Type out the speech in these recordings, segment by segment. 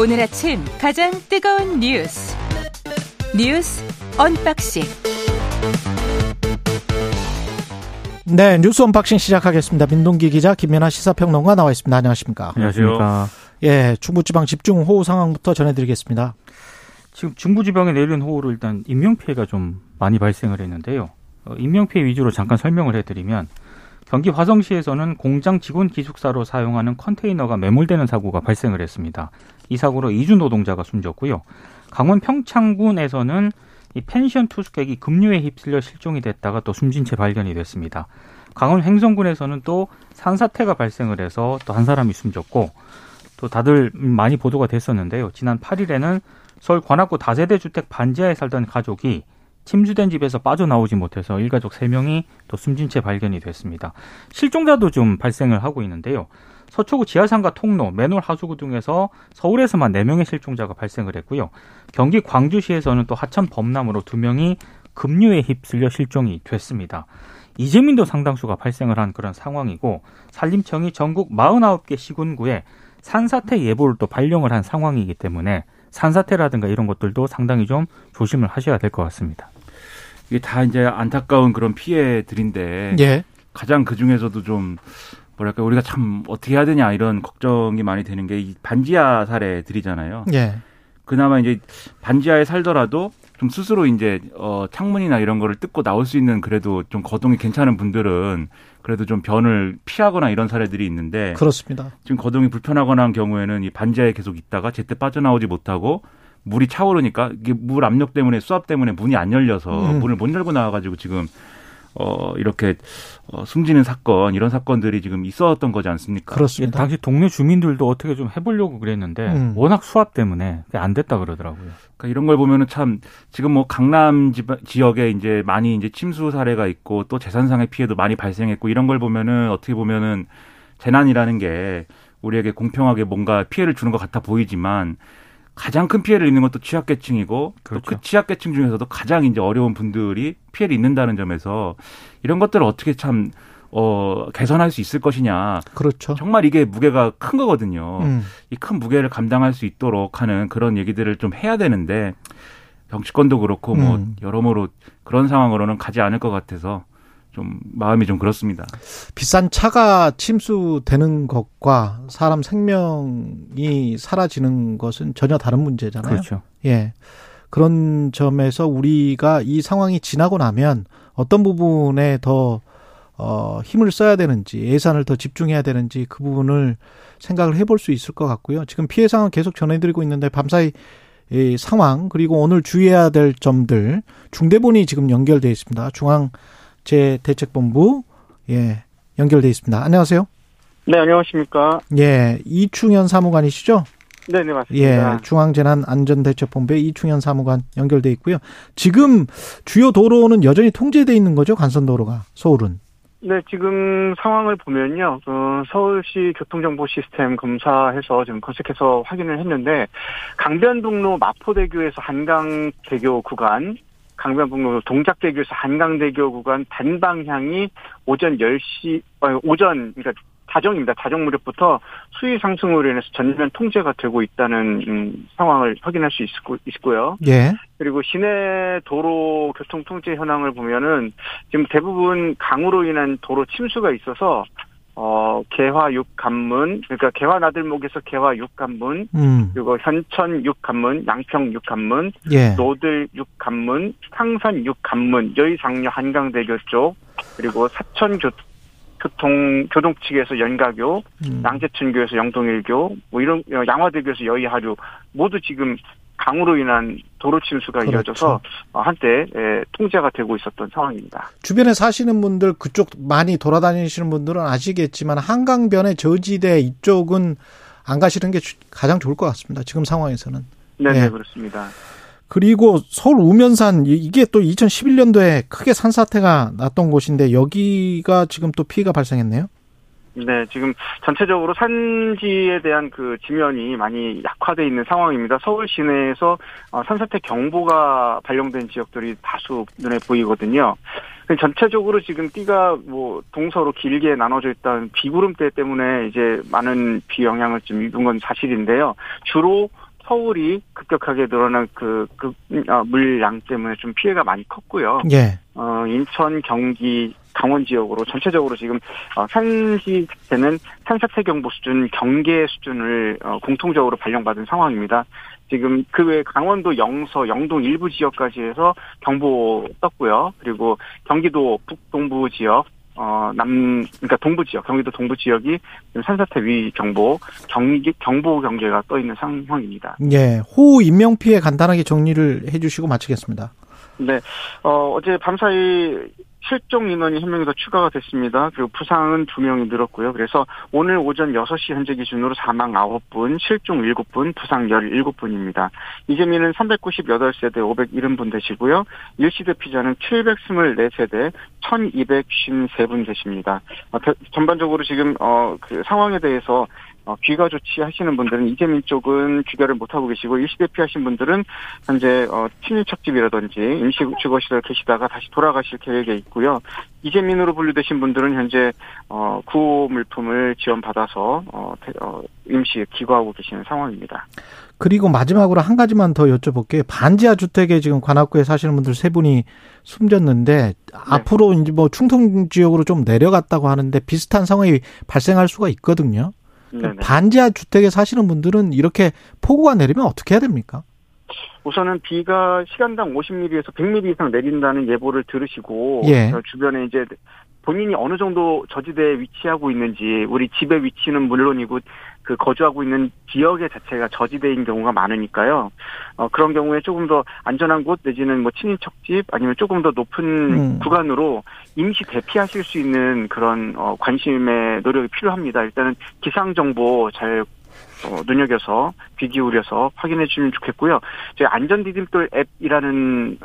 오늘 아침 가장 뜨거운 뉴스 뉴스 언박싱 네, 뉴스 언박싱 시작하겠습니다. 민동기 기자, 김연아 시사평론가 나와 있습니다. 안녕하십니까? 안녕하십니까? 예, 중부지방 집중 호우 상황부터 전해드리겠습니다. 지금 중부지방에 내린 호우로 일단 인명피해가 좀 많이 발생을 했는데요. 어, 인명피해 위주로 잠깐 설명을 해드리면 경기 화성시에서는 공장 직원 기숙사로 사용하는 컨테이너가 매몰되는 사고가 발생을 했습니다. 이 사고로 이주 노동자가 숨졌고요. 강원 평창군에서는 이 펜션 투숙객이 급류에 휩쓸려 실종이 됐다가 또 숨진 채 발견이 됐습니다. 강원 횡성군에서는 또 산사태가 발생을 해서 또 한 사람이 숨졌고 또 다들 많이 보도가 됐었는데요. 지난 8일에는 서울 관악구 다세대 주택 반지하에 살던 가족이 침수된 집에서 빠져나오지 못해서 일가족 3명이 또 숨진 채 발견이 됐습니다. 실종자도 좀 발생을 하고 있는데요. 서초구 지하상가 통로, 맨홀 하수구 등에서 서울에서만 4명의 실종자가 발생을 했고요. 경기 광주시에서는 또 하천 범람으로 2명이 급류에 휩쓸려 실종이 됐습니다. 이재민도 상당수가 발생을 한 그런 상황이고 산림청이 전국 49개 시군구에 산사태 예보를 또 발령을 한 상황이기 때문에 산사태라든가 이런 것들도 상당히 좀 조심을 하셔야 될 것 같습니다. 이게 다 이제 안타까운 그런 피해들인데 예. 가장 그 중에서도 좀 뭐랄까 우리가 참 어떻게 해야 되냐 이런 걱정이 많이 되는 게 이 반지하 사례들이잖아요. 예. 그나마 이제 반지하에 살더라도 좀 스스로 이제 어 창문이나 이런 거를 뜯고 나올 수 있는 그래도 좀 거동이 괜찮은 분들은 그래도 좀 변을 피하거나 이런 사례들이 있는데 그렇습니다. 지금 거동이 불편하거나 한 경우에는 이 반지하에 계속 있다가 제때 빠져나오지 못하고 물이 차오르니까 이게 물 압력 때문에 수압 때문에 문이 안 열려서 음. 문을 못 열고 나와가지고 지금 어 이렇게 어 숨지는 사건 이런 사건들이 지금 있었던 거지 않습니까? 그렇습니다. 당시 동네 주민들도 어떻게 좀 해보려고 그랬는데 음. 워낙 수압 때문에 그게 안 됐다 그러더라고요. 그러니까 이런 걸 보면은 참 지금 뭐 강남 지역에 이제 많이 이제 침수 사례가 있고 또 재산상의 피해도 많이 발생했고 이런 걸 보면은 어떻게 보면은 재난이라는 게 우리에게 공평하게 뭔가 피해를 주는 것 같아 보이지만 가장 큰 피해를 입는 것도 취약계층이고 또 그렇죠. 그 취약계층 중에서도 가장 이제 어려운 분들이 피해를 입는다는 점에서 이런 것들을 어떻게 참 어, 개선할 수 있을 것이냐. 그렇죠. 정말 이게 무게가 큰 거거든요. 음. 이큰 무게를 감당할 수 있도록 하는 그런 얘기들을 좀 해야 되는데 정치권도 그렇고 뭐 음. 여러모로 그런 상황으로는 가지 않을 것 같아서 좀 마음이 좀 그렇습니다. 비싼 차가 침수되는 것과 사람 생명이 사라지는 것은 전혀 다른 문제잖아요. 그렇죠. 예. 그런 점에서 우리가 이 상황이 지나고 나면 어떤 부분에 더 어, 힘을 써야 되는지, 예산을 더 집중해야 되는지 그 부분을 생각을 해볼 수 있을 것 같고요. 지금 피해 상황 계속 전해드리고 있는데 밤사이 이 상황 그리고 오늘 주의해야 될 점들 중대본이 지금 연결돼 있습니다. 중앙 재대책본부 예 연결돼 있습니다. 안녕하세요. 네, 안녕하십니까. 예 이충현 사무관이시죠? 네, 네, 예, 맞습니다. 중앙재난안전대책본부의 이충현 사무관 연결돼 있고요. 지금 주요 도로는 여전히 통제돼 있는 거죠, 간선도로가 서울은. 네, 지금 상황을 보면요. 어, 서울시 교통정보 시스템 검사해서 지금 검색해서 확인을 했는데 강변북로 마포대교에서 한강대교 구간 강변북로 동작대교에서 한강대교 구간 단방향이 오전 10시, 어, 오전, 그러니까 자정입니다. 자정 무렵부터 수위 상승으로 인해서 전면 통제가 되고 있다는 음, 상황을 확인할 수 있고, 있고요. 예. 그리고 시내 도로 교통 통제 현황을 보면은 지금 대부분 강으로 인한 도로 침수가 있어서 어 개화 6관문 그러니까 개화 나들목에서 개화 6관문 음. 그리고 현천 6관문 양평 6관문 예. 노들 6관문 상산 6관문 여의상류 한강대교 쪽 그리고 사천 교 교통 교동 측에서 연가교 음. 양재천교에서 영동일교, 뭐 이런 어, 양화대교에서 여의하류 모두 지금 강으로 인한 도로 침수가 그렇죠. 이어져서 어, 한때 에, 통제가 되고 있었던 상황입니다. 주변에 사시는 분들 그쪽 많이 돌아다니시는 분들은 아시겠지만 한강변의 저지대 이쪽은 안 가시는 게 주- 가장 좋을 것 같습니다. 지금 상황에서는. 네, 예. 네 그렇습니다. 그리고 서울 우면산 이- 이게 또 2011년도에 크게 산사태가 났던 곳인데 여기가 지금 또 피해가 발생했네요. 네, 지금 전체적으로 산지에 대한 그 지면이 많이 약화돼 있는 상황입니다. 서울 시내에서 어, 산사태 경보가 발령된 지역들이 다수 눈에 보이거든요. 전체적으로 지금 띠가 뭐 동서로 길게 나눠져 있던 비구름대 때문에 이제 많은 비 영향을 좀 입은 건 사실인데요. 주로 서울이 급격하게 늘어난 그, 그 아, 물량 때문에 좀 피해가 많이 컸고요. 예. 어, 인천, 경기, 강원 지역으로 전체적으로 지금 어, 산시 자체는 산사태 경보 수준, 경계 수준을 어, 공통적으로 발령받은 상황입니다. 지금 그 외 강원도 영서, 영동 일부 지역까지 해서 경보 떴고요. 그리고 경기도 북동부 지역, 어, 남, 그러니까 동부 지역, 경기도 동부 지역이 산사태 위 경보, 경기, 경보 경계가 떠 있는 상황입니다. 예. 호우 인명 피해 간단하게 정리를 해 주시고 마치겠습니다. 네, 어, 어제 밤사이 실종 인원이 한 명이 더 추가가 됐습니다. 그리고 부상은 두 명이 늘었고요. 그래서 오늘 오전 6시 현재 기준으로 사망 9분, 실종 7분, 부상 17분입니다. 이재민은 398세대 570분 되시고요. 일시대 피자는 724세대 1253분 되십니다. 어, 전반적으로 지금 어, 그 상황에 대해서 어, 귀가 조치 하시는 분들은 이재민 쪽은 귀가를 못하고 계시고 일시 대피하신 분들은 현재 어, 친일척집이라든지 임시 주거시설 계시다가 다시 돌아가실 계획에 있고요. 이재민으로 분류되신 분들은 현재 어, 구호 물품을 지원받아서 어, 어, 임시 기거하고 계시는 상황입니다. 그리고 마지막으로 한 가지만 더 여쭤볼게요. 반지하 주택에 지금 관악구에 사시는 분들 세 분이 숨졌는데 네. 앞으로 이제 뭐 충청 지역으로 좀 내려갔다고 하는데 비슷한 상황이 발생할 수가 있거든요. 네네. 반지하 주택에 사시는 분들은 이렇게 폭우가 내리면 어떻게 해야 됩니까? 우선은 비가 시간당 50mm에서 100mm 이상 내린다는 예보를 들으시고 예. 주변에 이제 본인이 어느 정도 저지대에 위치하고 있는지 우리 집의 위치는 물론이고 그 거주하고 있는 지역의 자체가 저지대인 경우가 많으니까요. 어, 그런 경우에 조금 더 안전한 곳 내지는 뭐 친인척집 아니면 조금 더 높은 음. 구간으로 임시 대피하실 수 있는 그런 어, 관심의 노력이 필요합니다. 일단은 기상 정보 잘 어, 눈여겨서 귀 기울여서 확인해 주면 좋겠고요. 저희 안전 디딤돌 앱이라는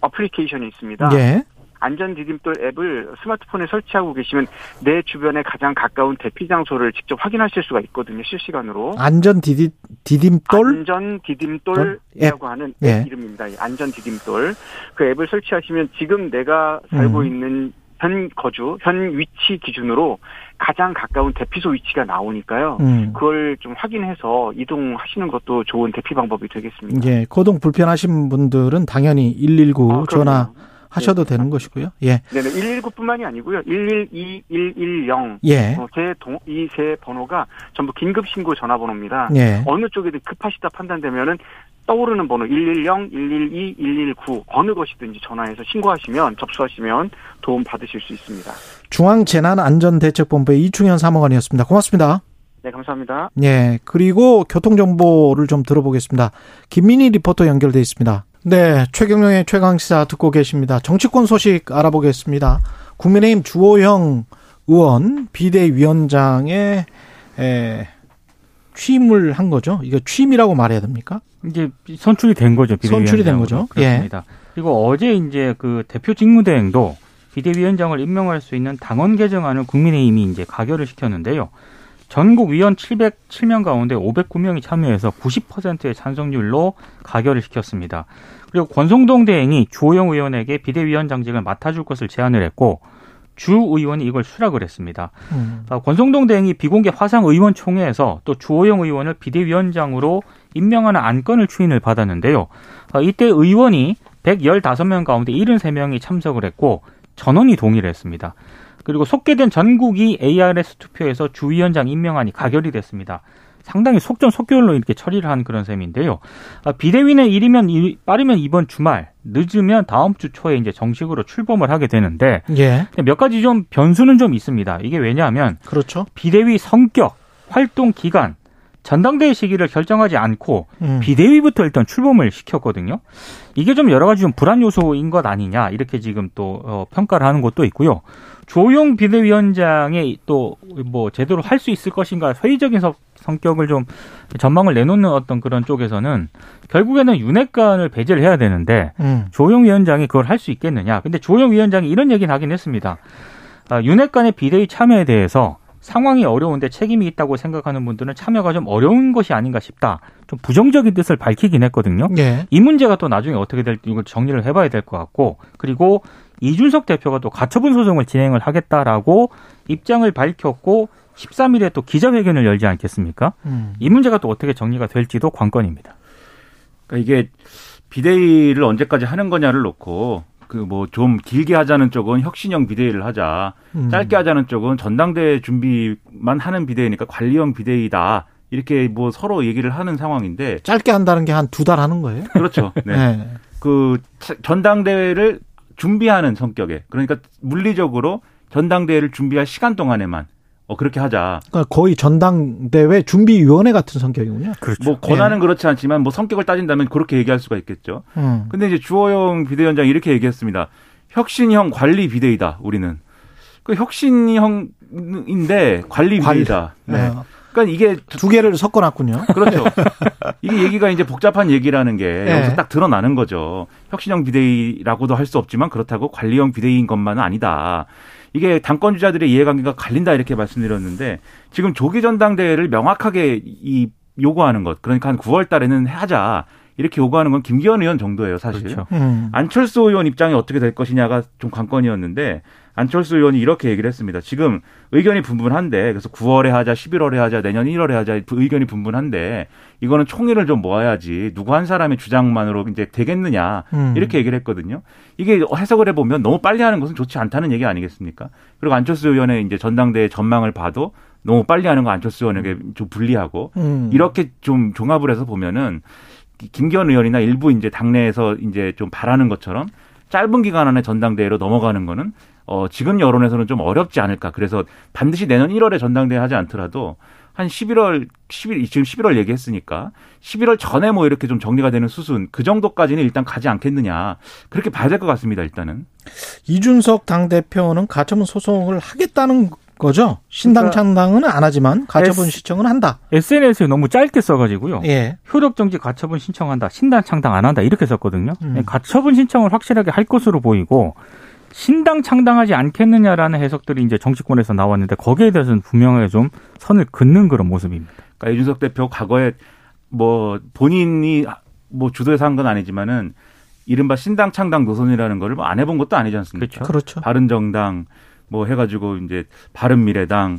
어플리케이션이 있습니다. 예. 안전 디딤돌 앱을 스마트폰에 설치하고 계시면 내 주변에 가장 가까운 대피 장소를 직접 확인하실 수가 있거든요. 실시간으로. 안전 디디, 디딤돌? 안전 디딤돌이라고 하는 앱 예. 이름입니다. 안전 디딤돌. 그 앱을 설치하시면 지금 내가 살고 음. 있는 현 거주, 현 위치 기준으로 가장 가까운 대피소 위치가 나오니까요. 음. 그걸 좀 확인해서 이동하시는 것도 좋은 대피 방법이 되겠습니다. 예, 거동 불편하신 분들은 당연히 119 아, 전화 하셔도 네. 되는 것이고요. 예. 네 네. 119뿐만이 아니고요. 112, 110. 예. 어, 이세 번호가 전부 긴급 신고 전화번호입니다. 예. 어느 쪽에도 급하시다 판단되면은 떠오르는 번호 110, 112, 119 어느 것이든지 전화해서 신고하시면 접수하시면 도움 받으실 수 있습니다. 중앙재난안전대책본부의 이충현 사무관이었습니다. 고맙습니다. 네, 감사합니다. 예. 그리고 교통정보를 좀 들어보겠습니다. 김민희 리포터 연결돼 있습니다. 네, 최경영의 최강 시사 듣고 계십니다. 정치권 소식 알아보겠습니다. 국민의힘 주호영 의원 비대위원장의 에, 취임을 한 거죠. 이거 취임이라고 말해야 됩니까? 이제 선출이 된 거죠. 선출이 된 거죠. 그렇습니다. 예. 그리고 어제 이제 그 대표 직무대행도 비대위원장을 임명할 수 있는 당원 개정안을 국민의힘이 이제 가결을 시켰는데요. 전국 위원 707명 가운데 509명이 참여해서 90%의 찬성률로 가결을 시켰습니다. 그리고 권성동 대행이 주호영 의원에게 비대위원장직을 맡아줄 것을 제안을 했고 주 의원이 이걸 수락을 했습니다. 음. 아, 권성동 대행이 비공개 화상 의원총회에서 또 주호영 의원을 비대위원장으로 임명하는 안건을 추인을 받았는데요. 아, 이때 의원이 115명 가운데 73명이 참석을 했고 전원이 동의를 했습니다. 그리고 속개된 전국이 ARS 투표에서 주위원장 임명안이 가결이 됐습니다. 상당히 속전속결로 이렇게 처리를 한 그런 셈인데요. 아, 비대위는 일이면 빠르면 이번 주말, 늦으면 다음 주 초에 이제 정식으로 출범을 하게 되는데 예. 몇 가지 좀 변수는 좀 있습니다. 이게 왜냐하면 그렇죠. 비대위 성격, 활동 기간, 전당대회 시기를 결정하지 않고 음. 비대위부터 일단 출범을 시켰거든요. 이게 좀 여러 가지 좀 불안 요소인 것 아니냐 이렇게 지금 또 어, 평가를 하는 것도 있고요. 조용 비대위원장이 또뭐 제대로 할 수 있을 것인가 회의적인 성격을 좀 전망을 내놓는 어떤 그런 쪽에서는 결국에는 윤핵관을 배제를 해야 되는데 음. 조용 위원장이 그걸 할 수 있겠느냐. 근데 조용 위원장이 이런 얘기는 하긴 했습니다. 아, 윤핵관의 비대위 참여에 대해서 상황이 어려운데 책임이 있다고 생각하는 분들은 참여가 좀 어려운 것이 아닌가 싶다. 좀 부정적인 뜻을 밝히긴 했거든요. 네. 이 문제가 또 나중에 어떻게 될지 이걸 정리를 해봐야 될 것 같고 그리고 이준석 대표가 또 가처분 소송을 진행을 하겠다라고 입장을 밝혔고 13일에 또 기자회견을 열지 않겠습니까? 음. 이 문제가 또 어떻게 정리가 될지도 관건입니다. 그러니까 이게 비대위를 언제까지 하는 거냐를 놓고 그 뭐 좀 길게 하자는 쪽은 혁신형 비대위를 하자. 음. 짧게 하자는 쪽은 전당대회 준비만 하는 비대위니까 관리형 비대위다. 이렇게 뭐 서로 얘기를 하는 상황인데 짧게 한다는 게 한 두 달 하는 거예요? 그렇죠. 네. 네. 그 차- 전당대회를 준비하는 성격에 그러니까 물리적으로 전당대회를 준비할 시간 동안에만 어 그렇게 하자. 그러니까 거의 전당대회 준비위원회 같은 성격이군요. 그렇죠. 뭐 권한은 그렇지 않지만 뭐 성격을 따진다면 그렇게 얘기할 수가 있겠죠. 음. 근데 이제 주호영 비대위원장이 이렇게 얘기했습니다. 혁신형 관리 비대위다. 우리는 그 혁신형인데 관리 관리. 비대위다. 네. 어, 그러니까 이게 두 개를 섞어 놨군요. 그렇죠. 이게 얘기가 이제 복잡한 얘기라는 게 네. 여기서 딱 드러나는 거죠. 혁신형 비대위라고도 할 수 없지만 그렇다고 관리형 비대위인 것만은 아니다. 이게 당권 주자들의 이해관계가 갈린다 이렇게 말씀드렸는데 지금 조기 전당대회를 명확하게 이 요구하는 것 그러니까 한 9월 달에는 하자 이렇게 요구하는 건 김기현 의원 정도예요 사실. 그렇죠. 음. 안철수 의원 입장이 어떻게 될 것이냐가 좀 관건이었는데 안철수 의원이 이렇게 얘기를 했습니다. 지금 의견이 분분한데 그래서 9월에 하자, 11월에 하자, 내년 1월에 하자 의견이 분분한데 이거는 총의를 좀 모아야지 누구 한 사람의 주장만으로 이제 되겠느냐 음. 이렇게 얘기를 했거든요. 이게 해석을 해보면 너무 빨리 하는 것은 좋지 않다는 얘기 아니겠습니까? 그리고 안철수 의원의 이제 전당대회 전망을 봐도 너무 빨리 하는 거 안철수 의원에게 좀 불리하고 음. 이렇게 좀 종합을 해서 보면은 김기현 의원이나 일부 이제 당내에서 이제 좀 바라는 것처럼 짧은 기간 안에 전당대회로 넘어가는 거는 어 지금 여론에서는 좀 어렵지 않을까. 그래서 반드시 내년 1월에 전당대회 하지 않더라도 한 11월 10일 지금 11월 얘기했으니까 11월 전에 뭐 이렇게 좀 정리가 되는 수순 그 정도까지는 일단 가지 않겠느냐. 그렇게 봐야 될 것 같습니다. 일단은. 이준석 당대표는 가처분 소송을 하겠다는 거죠. 신당 그러니까 창당은 안 하지만 가처분 S- 신청은 한다. SNS에 너무 짧게 써가지고요. 예. 효력 정지 가처분 신청한다. 신당 창당 안 한다. 이렇게 썼거든요. 음. 가처분 신청을 확실하게 할 것으로 보이고 신당 창당하지 않겠느냐라는 해석들이 이제 정치권에서 나왔는데 거기에 대해서는 분명하게 좀 선을 긋는 그런 모습입니다. 그러니까 이준석 대표 과거에 뭐 본인이 뭐 주도해서 한 건 아니지만은 이른바 신당 창당 노선이라는 거를 뭐 안 해본 것도 아니지 않습니까? 그렇죠. 그렇죠. 바른 정당 뭐 해가지고 이제 바른 미래당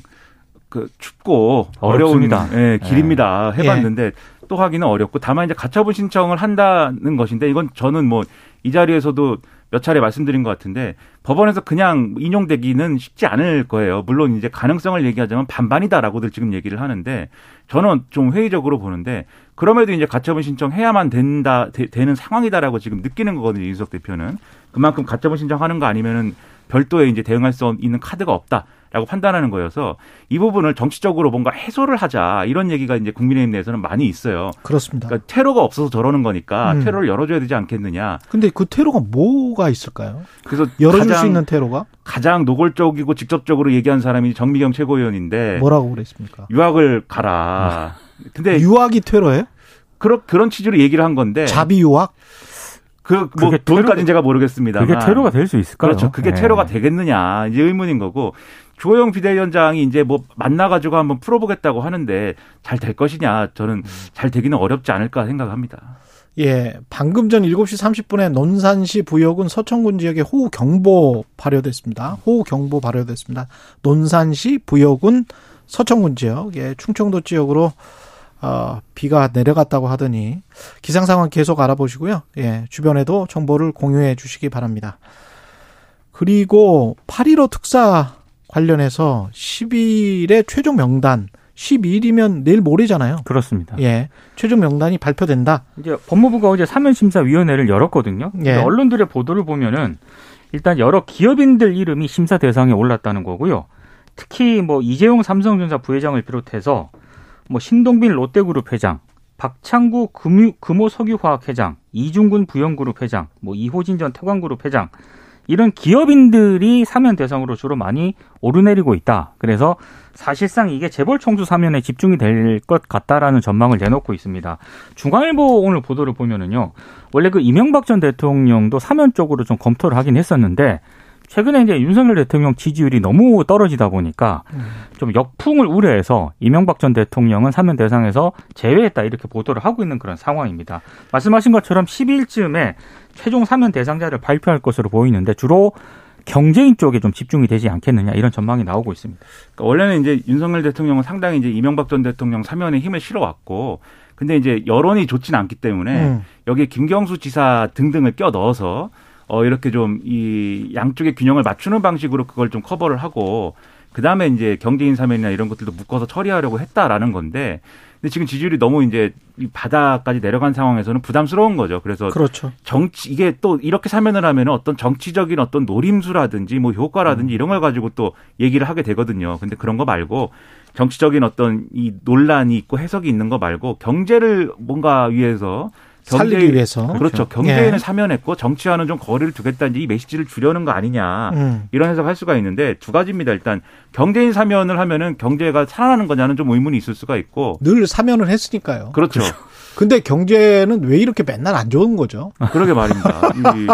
그 춥고 어렵습니다. 어려운 예, 길입니다. 해봤는데 또 하기는 어렵고 다만 이제 가처분 신청을 한다는 것인데 이건 저는 뭐 이 자리에서도 몇 차례 말씀드린 것 같은데 법원에서 그냥 인용되기는 쉽지 않을 거예요. 물론 이제 가능성을 얘기하자면 반반이다라고들 지금 얘기를 하는데 저는 좀 회의적으로 보는데 그럼에도 이제 가처분 신청해야만 된다 되, 는 상황이다라고 지금 느끼는 거거든요. 이준석 대표는 그만큼 가처분 신청하는 거 아니면은 별도의 이제 대응할 수 있는 카드가 없다 라고 판단하는 거여서 이 부분을 정치적으로 뭔가 해소를 하자 이런 얘기가 이제 국민의힘 내에서는 많이 있어요. 그렇습니다. 그러니까 테러가 없어서 저러는 거니까 음. 테러를 열어줘야 되지 않겠느냐. 근데 그 테러가 뭐가 있을까요? 그래서 열어줄 가장, 수 있는 테러가 가장 노골적이고 직접적으로 얘기한 사람이 정미경 최고위원인데 뭐라고 그랬습니까? 유학을 가라. 근데 유학이 테러예요? 그런 그런 취지로 얘기를 한 건데 자비 유학? 그뭐 돈까지는 제가 모르겠습니다만 그게 테러가 될 수 있을까요? 그렇죠. 그게 예. 테러가 되겠느냐 이제 의문인 거고 조영 비대위원장이 이제 뭐 만나가지고 한번 풀어보겠다고 하는데 잘 될 것이냐 저는 잘 되기는 어렵지 않을까 생각합니다. 예. 방금 전 7시 30분에 논산시 부여군 서천군 지역에 호우 경보 발효됐습니다. 호우 경보 발효됐습니다. 논산시 부여군 서천군 지역, 예, 충청도 지역으로 어, 비가 내려갔다고 하더니 기상 상황 계속 알아보시고요. 예, 주변에도 정보를 공유해 주시기 바랍니다. 그리고 8.15 특사 관련해서 10일에 최종 명단 12일이면 내일 모레잖아요. 그렇습니다. 예. 최종 명단이 발표된다. 이제 법무부가 어제 사면 심사 위원회를 열었거든요. 예. 언론들의 보도를 보면은 일단 여러 기업인들 이름이 심사 대상에 올랐다는 거고요. 특히 뭐 이재용 삼성전자 부회장을 비롯해서 뭐 신동빈 롯데그룹 회장, 박창구 금유, 금호석유화학 회장, 이중근 부영그룹 회장, 뭐 이호진 전 태광그룹 회장 이런 기업인들이 사면 대상으로 주로 많이 오르내리고 있다. 그래서 사실상 이게 재벌 총수 사면에 집중이 될 것 같다라는 전망을 내놓고 있습니다. 중앙일보 오늘 보도를 보면은요. 원래 그 이명박 전 대통령도 사면 쪽으로 좀 검토를 하긴 했었는데 최근에 이제 윤석열 대통령 지지율이 너무 떨어지다 보니까 좀 역풍을 우려해서 이명박 전 대통령은 사면 대상에서 제외했다 이렇게 보도를 하고 있는 그런 상황입니다. 말씀하신 것처럼 12일쯤에 최종 사면 대상자를 발표할 것으로 보이는데 주로 경제인 쪽에 좀 집중이 되지 않겠느냐 이런 전망이 나오고 있습니다. 그러니까 원래는 이제 윤석열 대통령은 상당히 이제 이명박 전 대통령 사면에 힘을 실어왔고 근데 이제 여론이 좋지는 않기 때문에 음. 여기에 김경수 지사 등등을 껴 넣어서 어 이렇게 좀 이 양쪽의 균형을 맞추는 방식으로 그걸 좀 커버를 하고 그다음에 이제 경제인 사면이나 이런 것들도 묶어서 처리하려고 했다라는 건데 근데 지금 지지율이 너무 이제 이 바닥까지 내려간 상황에서는 부담스러운 거죠. 그래서 그렇죠. 정치 이게 또 이렇게 사면을 하면은 어떤 정치적인 어떤 노림수라든지 뭐 효과라든지 이런 걸 가지고 또 얘기를 하게 되거든요. 근데 그런 거 말고 정치적인 어떤 이 논란이 있고 해석이 있는 거 말고 경제를 뭔가 위해서 살리기 위해서. 그렇죠. 경제에는 예. 사면했고 정치와는 좀 거리를 두겠다는 이 메시지를 주려는 거 아니냐. 음. 이런 해석할 수가 있는데 두 가지입니다. 일단 경제인 사면을 하면은 경제가 살아나는 거냐는 좀 의문이 있을 수가 있고 늘 사면을 했으니까요. 그렇죠. 근데 경제는 왜 이렇게 맨날 안 좋은 거죠? 그러게 말입니다. 이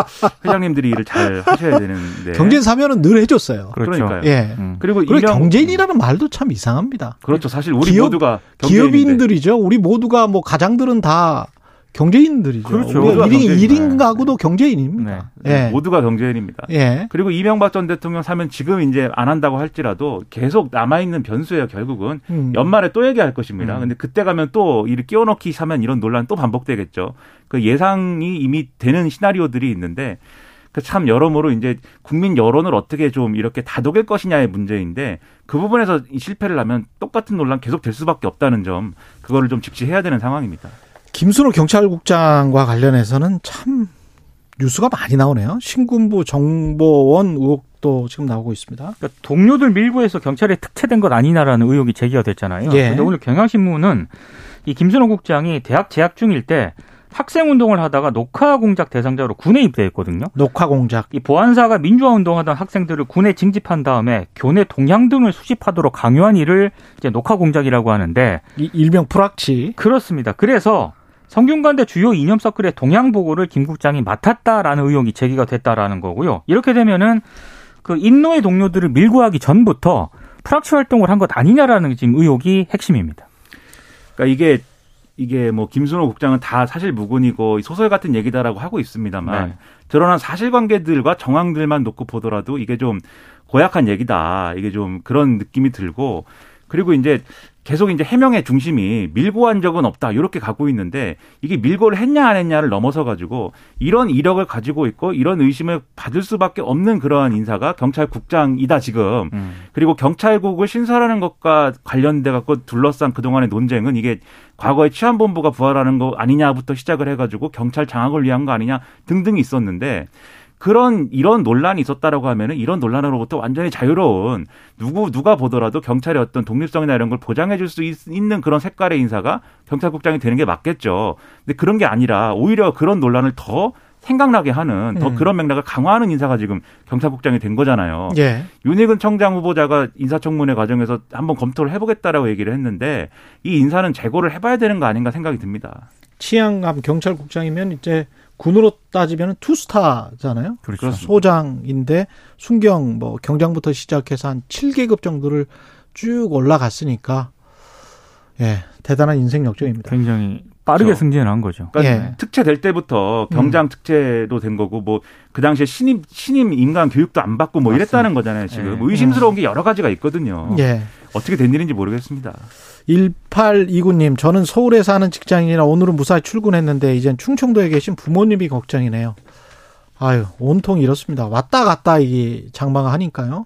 회장님들이 일을 잘 하셔야 되는데 경제 사면은 늘 해줬어요. 그렇죠. 그러니까요. 예. 음. 그리고 그리고 이명- 경제인이라는 말도 참 이상합니다. 그렇죠. 사실 우리 기업- 모두가 경제인인데. 기업인들이죠. 우리 모두가 뭐 가장들은 다 경제인들이죠. 그렇죠. 우리가 모두가 1인, 경제인이네. 일인 가구도 경제인입니다. 예. 모두가 경제인입니다. 예. 그리고 이명박 전 대통령 사면 지금 이제 안 한다고 할지라도 계속 남아있는 변수예요, 결국은. 음. 연말에 또 얘기할 것입니다. 음. 근데 그때 가면 또 이를 끼워넣기 사면 이런 논란 또 반복되겠죠. 그 예상이 이미 되는 시나리오들이 있는데 그참 여러모로 이제 국민 여론을 어떻게 좀 이렇게 다독일 것이냐의 문제인데 그 부분에서 이 실패를 하면 똑같은 논란 계속 될 수밖에 없다는 점 그거를 좀 직시해야 되는 상황입니다. 김순호 경찰국장과 관련해서는 참 뉴스가 많이 나오네요. 신군부 정보원 의혹도 지금 나오고 있습니다. 그러니까 동료들 밀고해서 경찰에 특채된 것 아니냐라는 의혹이 제기가 됐잖아요. 예. 근데 오늘 경향신문은 이 김순호 국장이 대학 재학 중일 때 학생 운동을 하다가 녹화 공작 대상자로 군에 입대했거든요. 녹화 공작. 이 보안사가 민주화 운동하던 학생들을 군에 징집한 다음에 교내 동향 등을 수집하도록 강요한 일을 이제 녹화 공작이라고 하는데 이 일명 프락치. 그렇습니다. 그래서 성균관대 주요 이념 서클의 동향 보고를 김 국장이 맡았다라는 의혹이 제기가 됐다라는 거고요. 이렇게 되면은 그 인노의 동료들을 밀고 하기 전부터 프락치 활동을 한 것 아니냐라는 지금 의혹이 핵심입니다. 그러니까 이게 이게 뭐 김순호 국장은 다 사실 무근이고 소설 같은 얘기다라고 하고 있습니다만 네. 드러난 사실관계들과 정황들만 놓고 보더라도 이게 좀 고약한 얘기다. 이게 좀 그런 느낌이 들고 그리고 이제 계속 이제 해명의 중심이 밀고 한 적은 없다. 이렇게 가고 있는데 이게 밀고를 했냐 안 했냐를 넘어서 가지고 이런 이력을 가지고 있고 이런 의심을 받을 수밖에 없는 그러한 인사가 경찰국장이다 지금. 음. 그리고 경찰국을 신설하는 것과 관련돼 갖고 둘러싼 그동안의 논쟁은 이게 과거에 치안본부가 부활하는 거 아니냐부터 시작을 해가지고 경찰 장악을 위한 거 아니냐 등등이 있었는데 그런 이런 논란이 있었다라고 하면은 이런 논란으로부터 완전히 자유로운 누구 누가 보더라도 경찰의 어떤 독립성이나 이런 걸 보장해 줄 수 있는 그런 색깔의 인사가 경찰국장이 되는 게 맞겠죠. 근데 그런 게 아니라 오히려 그런 논란을 더 생각나게 하는 더 음. 그런 맥락을 강화하는 인사가 지금 경찰국장이 된 거잖아요. 예. 윤희근 청장 후보자가 인사청문회 과정에서 한번 검토를 해보겠다라고 얘기를 했는데 이 인사는 재고를 해봐야 되는 거 아닌가 생각이 듭니다. 치안감 경찰국장이면 이제 군으로 따지면 투스타잖아요. 그렇죠. 소장인데 순경 뭐 경장부터 시작해서 한 7계급 정도를 쭉 올라갔으니까 예, 대단한 인생 역정입니다. 굉장히 빠르게 그렇죠. 승진을 한 거죠. 그러니까 예. 특채 될 때부터 경장 특채로 된 거고 뭐 그 당시에 신임 신임 인간 교육도 안 받고 뭐 이랬다는 거잖아요. 지금 예. 의심스러운 게 여러 가지가 있거든요. 예. 어떻게 된 일인지 모르겠습니다. 1829님, 저는 서울에 사는 직장인이라 오늘은 무사히 출근했는데 이젠 충청도에 계신 부모님이 걱정이네요. 아유, 온통 이렇습니다. 왔다 갔다 이게 장마가 하니까요.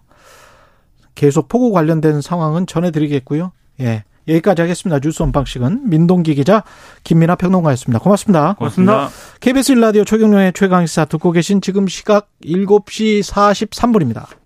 계속 폭우 관련된 상황은 전해드리겠고요. 예. 여기까지 하겠습니다. 뉴스 원방식은 민동기 기자, 김민아 평론가였습니다. 고맙습니다. 고맙습니다. KBS 1라디오 최경련의 최강시사 듣고 계신 지금 시각 7시 43분입니다.